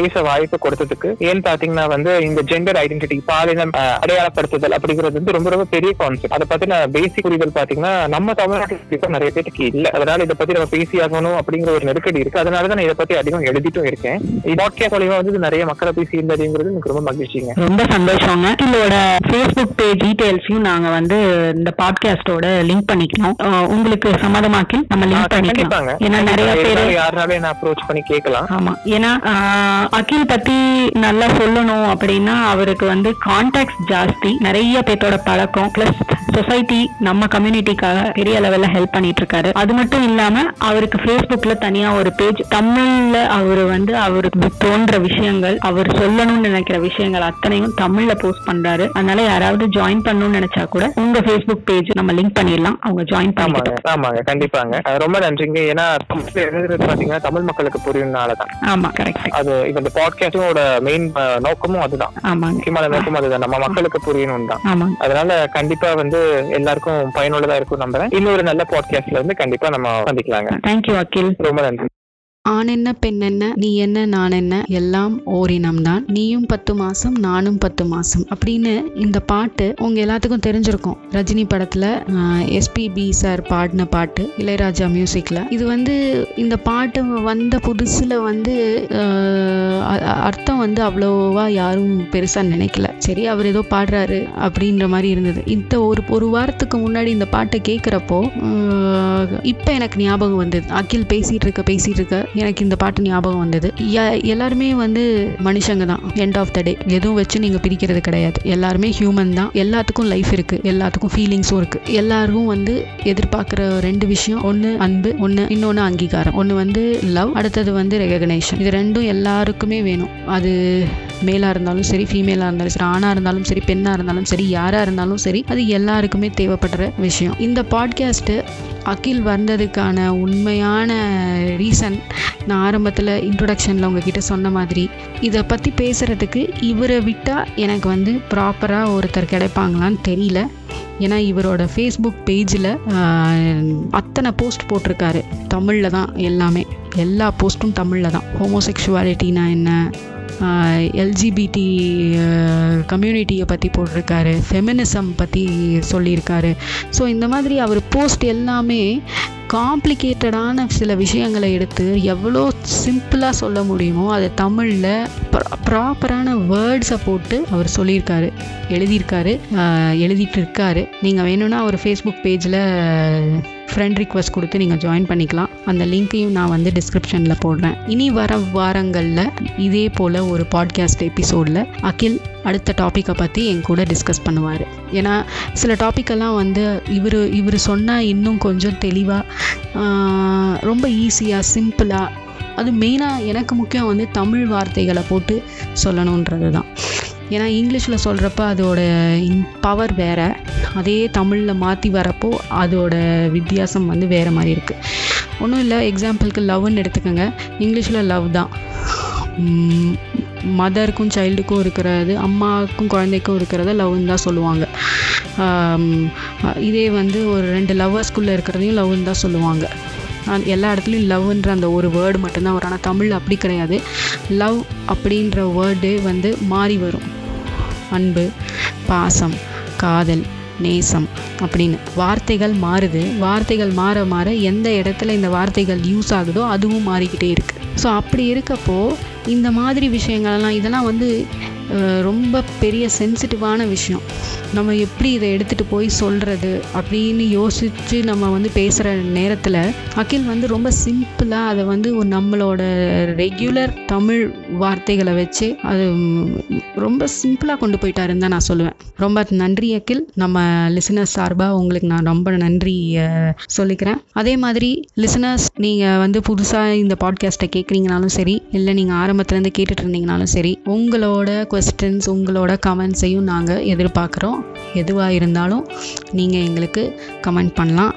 பேச வாய்ப்பு கொடுத்ததுக்கு. ஏன்னு பாத்தீங்கன்னா வந்து இந்த ஜெண்டர் ஐடென்டிட்டி பாலினம் அடையாளப்படுத்துதல் அப்படிங்கிறது வந்து ரொம்ப ரொம்ப பெரிய கான்செப்ட் அதை பத்தின பேசிக் புரிதல் பாத்தீங்கன்னா நம்ம தமிழ்நாட்டில் நிறைய பேருக்கு இல்ல. அதனால இதை பத்தி நம்ம பேசி ஆகணும் அப்படிங்கிற ஒரு நெருக்கடி இருக்கு. அதனாலதான் நான் இதை பத்தி அதிகம் எழுதிட்டும் இருக்கேன். பாட்காஸ்ட் மூலியமா வந்து நிறைய மக்களை பேசி இருந்ததுங்கிறது எனக்கு ரொம்ப மகிழ்ச்சிங்க. ரொம்ப சந்தோஷங்க. அகிலோட ஃபேஸ்புக் பேஜ் டீடைல்ஸையும் நாங்க வந்து இந்த பாட்காஸ்டோட லிங்க் பண்ணிக்கலாம் உங்களுக்கு சம்மதமாக்கி நம்ம லிங்க் பண்ணிக்கலாம். ஏன்னா நிறைய பேர் யாருனாலும் என்ன அப்ரோச் பண்ணி கேட்கலாம். ஆமா. ஏன்னா அகில் பத்தி நல்லா சொல்லணும் அப்படின்னா அவருக்கு வந்து கான்டாக்ட்ஸ் ஜாஸ்தி. நிறைய பேர்த்தோட பழக்கம். பிளஸ் சொசைட்டி நம்ம கம்யூனிட்டிக்காக பெரிய லெவல்ல ஹெல்ப் பண்ணிட்டு இருக்காரு. அது மட்டும் இல்லாம அவருக்கு ஃபேஸ்புக்ல தனியா ஒரு பேஜ் தமிழ்ல அவர் வந்து அவருக்கு தோன்ற விஷயங்கள் அவர் சொல்லணும்னு நினைக்கிற விஷயங்கள் அத்தனையும் தமிழ்ல போஸ்ட் பண்றாரு. அதனால யாராவது ஜாயின் பண்ணணும்னு நினைச்சா கூட உங்க ஃபேஸ்புக் பேஜ் நம்ம லிங்க் பண்ணிடலாம். அவங்க ஜாயின் பண்ணிக்கலாம் ஆமாங்க கண்டிப்பாங்க. ரொம்ப நன்றிங்க. ஏன்னா எழுதுறது பாத்தீங்கன்னா தமிழ் மக்களுக்கு புரியும்னாலதான் ஆமா கரெக்ட் அது இப்ப இந்த பாட்காஸ்டோட மெயின் நோக்கமும் அதுதான். ஆமாங்க. முக்கியமான நோக்கமும் அதுதான். நம்ம மக்களுக்கு புரியணும் தான். அதனால கண்டிப்பா வந்து எல்லாருக்கும் பயனுள்ளதா இருக்கும் நம்புறேன். இன்னொரு நல்ல பாட்காஸ்ட்ல வந்து கண்டிப்பா நம்ம சந்திக்கலாங்க. Thank you Akhil. ரொம்ப நன்றி. ஆண் என்ன பெண் என்ன நீ என்ன நான் என்ன எல்லாம் ஓரினம்தான் நீயும் பத்து மாசம் நானும் பத்து மாசம். அப்படின்னு இந்த பாட்டு உங்க எல்லாத்துக்கும் தெரிஞ்சிருக்கும். ரஜினி படத்துல எஸ்பிபி சார் பாடின பாட்டு இளையராஜா மியூசிக்ல இது வந்து இந்த பாட்டு வந்த புதுசுல வந்து அர்த்தம் வந்து அவ்வளோவா யாரும் பெருசா நினைக்கல. சரி அவர் ஏதோ பாடுறாரு அப்படின்ற மாதிரி இருந்தது. இந்த ஒரு ஒரு வாரத்துக்கு முன்னாடி இந்த பாட்டை கேட்குறப்போ இப்போ எனக்கு ஞாபகம் வந்தது. அகில் பேசிட்டு இருக்க பேசிட்டு இருக்க எனக்கு இந்த பாட்டு ஞாபகம் வந்தது. எல்லாருமே வந்து மனுஷங்க தான் எண்ட் ஆஃப் த டே எதுவும் வச்சு நீங்க பிரிக்கிறது கிடையாது. எல்லாருமே ஹியூமன் தான். எல்லாத்துக்கும் லைஃப் இருக்கு. எல்லாத்துக்கும் ஃபீலிங்ஸும் இருக்கு. எல்லாருக்கும் வந்து எதிர்பார்க்குற ரெண்டு விஷயம் ஒன்று அன்பு ஒன்று இன்னொன்று அங்கீகாரம். ஒன்று வந்து லவ் அடுத்தது வந்து ரெகக்னேஷன் இது ரெண்டும் எல்லாருக்குமே வேணும். அது மேலாக இருந்தாலும் சரி ஃபீமேலாக இருந்தாலும் சரி ஆணாக இருந்தாலும் சரி பெண்ணாக இருந்தாலும் சரி யாராக இருந்தாலும் சரி அது எல்லாருக்குமே தேவைப்படுற விஷயம். இந்த பாட்காஸ்ட்டு அகில் வந்ததுக்கான உண்மையான ரீசன் நான் ஆரம்பத்தில் இன்ட்ரொடக்ஷனில் உங்ககிட்ட சொன்ன மாதிரி இதை பற்றி பேசுகிறதுக்கு இவரை விட்டால் எனக்கு வந்து ப்ராப்பராக ஒருத்தர் கிடைப்பாங்களான்னு தெரியல. ஏன்னா இவரோட ஃபேஸ்புக் பேஜில் அத்தனை போஸ்ட் போட்டிருக்காரு. தமிழில் தான் எல்லாமே. எல்லா போஸ்ட்டும் தமிழில் தான். ஹோமோசெக்ஷுவாலிட்டினா என்ன? எல்ஜிபிடி கம்யூனிட்டியை பற்றி போட்டிருக்காரு. ஃபெமினிசம் பற்றி சொல்லியிருக்காரு. ஸோ இந்த மாதிரி அவர் போஸ்ட் எல்லாமே காம்ப்ளிகேட்டடான சில விஷயங்களை எடுத்து எவ்வளோ சிம்பிளாக சொல்ல முடியுமோ அதை தமிழில் ப்ராப்பரான வேர்ட்ஸை போட்டு அவர் சொல்லியிருக்காரு. எழுதியிருக்காரு. எழுதிட்டு இருக்காரு. நீங்கள் வேணும்னா அவர் ஃபேஸ்புக் பேஜில் ஃப்ரெண்ட் ரிக்வஸ்ட் கொடுத்து நீங்கள் ஜாயின் பண்ணிக்கலாம். அந்த லிங்க்கையும் நான் வந்து டிஸ்கிரிப்ஷனில் போடுறேன். இனி வர வாரங்களில் இதே போல் ஒரு பாட்காஸ்ட் எபிசோடில் அகில் அடுத்த டாப்பிக்கை பற்றி என் கூட டிஸ்கஸ் பண்ணுவார். ஏன்னா சில டாப்பிக்கெல்லாம் வந்து இவர் இவர் சொன்னால் இன்னும் கொஞ்சம் தெளிவாக ரொம்ப ஈஸியாக சிம்பிளாக அது மெயினாக எனக்கு முக்கியம் வந்து தமிழ் வார்த்தைகளை போட்டு சொல்லணுன்றது தான் ஏன்னா இங்கிலீஷில் சொல்கிறப்ப அதோட பவர் வேறு. அதே தமிழில் மாற்றி வரப்போ அதோட வித்தியாசம் வந்து வேறு மாதிரி இருக்குது ஒன்றும் இல்லை எக்ஸாம்பிளுக்கு லவ்னு எடுத்துக்கோங்க. இங்கிலீஷில் லவ் தான். மதருக்கும் சைல்டுக்கும் இருக்கிறது அம்மாவுக்கும் குழந்தைக்கும் இருக்கிறத லவ்னு தான் சொல்லுவாங்க. இதே வந்து ஒரு ரெண்டு லவ்வர்ஸ்குள்ளே இருக்கிறதையும் லவ்னு தான் சொல்லுவாங்க. எல்லா இடத்துலையும் லவ்ன்ற அந்த ஒரு வேர்டு மட்டும்தான் வரும். ஆனால் தமிழ் அப்படி கிடையாது. லவ் அப்படின்ற வேர்டே வந்து மாறி வரும். அன்பு பாசம் காதல் நேசம் அப்படின்னு வார்த்தைகள் மாறுது. வார்த்தைகள் மாற மாற எந்த இடத்துல இந்த வார்த்தைகள் யூஸ் ஆகுதோ அதுவும் மாறிக்கிட்டே இருக்குது ஸோ அப்படி இருக்கப்போ இந்த மாதிரி விஷயங்கள்லாம் இதெல்லாம் வந்து ரொம்ப பெரிய சென்சிட்டிவான விஷயம். நம்ம எப்படி இதை எடுத்துகிட்டு போய் சொல்கிறது அப்படின்னு யோசித்து நம்ம வந்து பேசுகிற நேரத்தில் அகில் வந்து ரொம்ப சிம்பிளாக அதை வந்து ஒரு நம்மளோட ரெகுலர் தமிழ் வார்த்தைகளை வச்சு அது ரொம்ப சிம்பிளாக கொண்டு போயிட்டாருன்னு தான் நான் சொல்லுவேன். ரொம்ப நன்றி அகில். நம்ம லிசனர்ஸ் சார்பாக உங்களுக்கு நான் ரொம்ப நன்றி சொல்லிக்கிறேன். அதே மாதிரி லிசனர்ஸ் நீங்கள் வந்து புதுசாக இந்த பாட்காஸ்ட்டை கேட்குறீங்கனாலும் சரி இல்லை நீங்கள் ஆரம்பத்துலேருந்து கேட்டுட்டு இருந்தீங்கனாலும் சரி உங்களோட கொஸ்டின்ஸ் உங்களோட கமெண்ட்ஸையும் நாங்கள் எதிர்பார்க்குறோம். எதுவாக இருந்தாலும் நீங்கள் எங்களுக்கு கமெண்ட் பண்ணலாம்.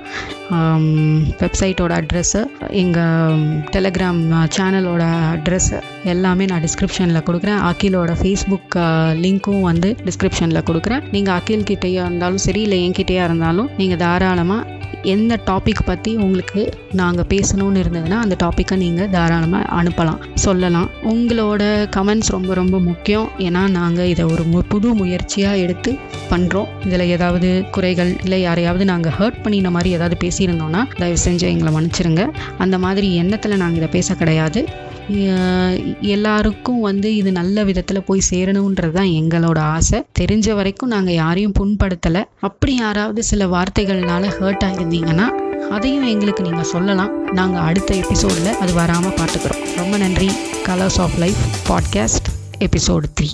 வெப்சைட்டோட அட்ரெஸ்ஸு எங்கள் டெலகிராம் சேனலோட அட்ரெஸ்ஸு எல்லாமே நான் டிஸ்கிரிப்ஷனில் கொடுக்குறேன். அகிலோட ஃபேஸ்புக் லிங்க்கும் வந்து டிஸ்கிரிப்ஷனில் கொடுக்குறேன். நீங்கள் அகில் கிட்டேயா இருந்தாலும் சரி இல்லை என்கிட்டேயா இருந்தாலும் நீங்கள் தாராளமாக எந்த டாபிக் பற்றி உங்களுக்கு நாங்கள் பேசணும்னு இருந்ததுன்னா அந்த டாப்பிக்கை நீங்கள் தாராளமாக அனுப்பலாம் சொல்லலாம். உங்களோட கமெண்ட்ஸ் ரொம்ப ரொம்ப முக்கியம். ஏன்னா நாங்கள் இதை ஒரு மு புது முயற்சியாக எடுத்து பண்ணுறோம் இதில் ஏதாவது குறைகள் இல்லை யாரையாவது நாங்கள் ஹர்ட் பண்ணின மாதிரி ஏதாவது பேசியிருந்தோன்னா தயவு செஞ்சு எங்களை மன்னிச்சிருங்க. அந்த மாதிரி எண்ணத்தில் நாங்கள் இதை பேச கிடையாது. எல்லாருக்கும் வந்து இது நல்ல விதத்தில் போய் சேரணுன்றது தான் எங்களோட ஆசை. தெரிஞ்ச வரைக்கும் நாங்கள் யாரையும் புண்படுத்தலை. அப்படி யாராவது சில வார்த்தைகள்னால ஹர்ட் ஆகியிருந்தீங்கன்னா அதையும் எங்களுக்கு நீங்கள் சொல்லலாம். நாங்கள் அடுத்த எபிசோடில் அது வராமல் பார்த்துக்குறோம் ரொம்ப நன்றி. Colours of life podcast episode three